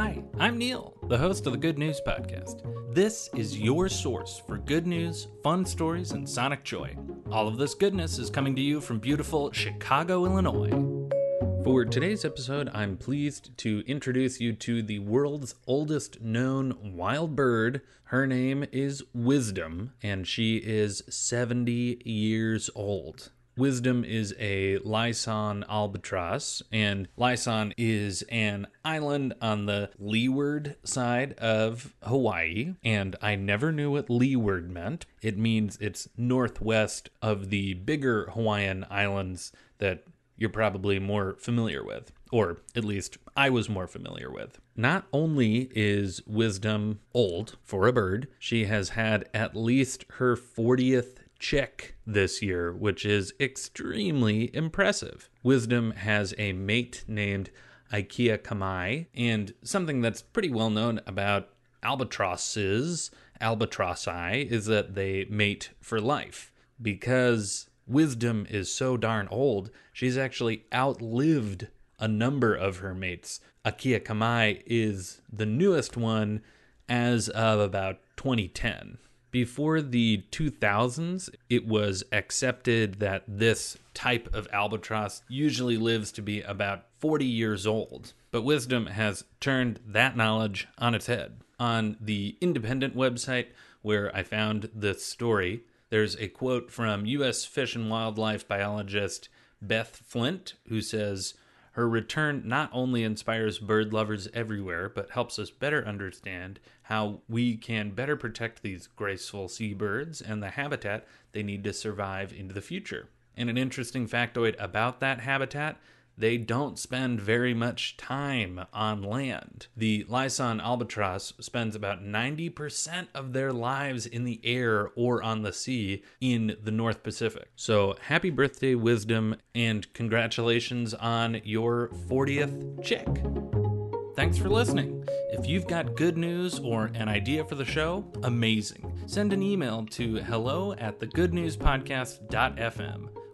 Hi, I'm Neil, the host of the Good News Podcast. This is your source for good news, fun stories, and sonic joy. All of this goodness is coming to you from beautiful Chicago, Illinois. For today's episode, I'm pleased to introduce you to the world's oldest known wild bird. Her name is Wisdom, and she is 70 years old. Wisdom is a Laysan albatross, and Laysan is an island on the leeward side of Hawaii. And I never knew what leeward meant. It means it's northwest of the bigger Hawaiian islands that you're probably more familiar with, or at least I was more familiar with. Not only is Wisdom old for a bird, she has had at least her 40th chick this year, which is extremely impressive. Wisdom has a mate named Akeakamai, and something that's pretty well known about albatrosses, albatrossi, is that they mate for life. Because Wisdom is so darn old, she's actually outlived a number of her mates. Akeakamai is the newest one as of about 2010 before the 2000s, it was accepted that this type of albatross usually lives to be about 40 years old. But wisdom has turned that knowledge on its head. On the independent website where I found this story, there's a quote from U.S. Fish and Wildlife biologist Beth Flint, who says, her return not only inspires bird lovers everywhere, but helps us better understand how we can better protect these graceful seabirds and the habitat they need to survive into the future. And an interesting factoid about that habitat they don't spend very much time on land. The Laysan albatross spends about 90% of their lives in the air or on the sea in the North Pacific. So, happy birthday, Wisdom, and congratulations on your 40th chick. Thanks for listening. If you've got good news or an idea for the show, amazing. Send an email to hello at thegoodnewspodcast.fm.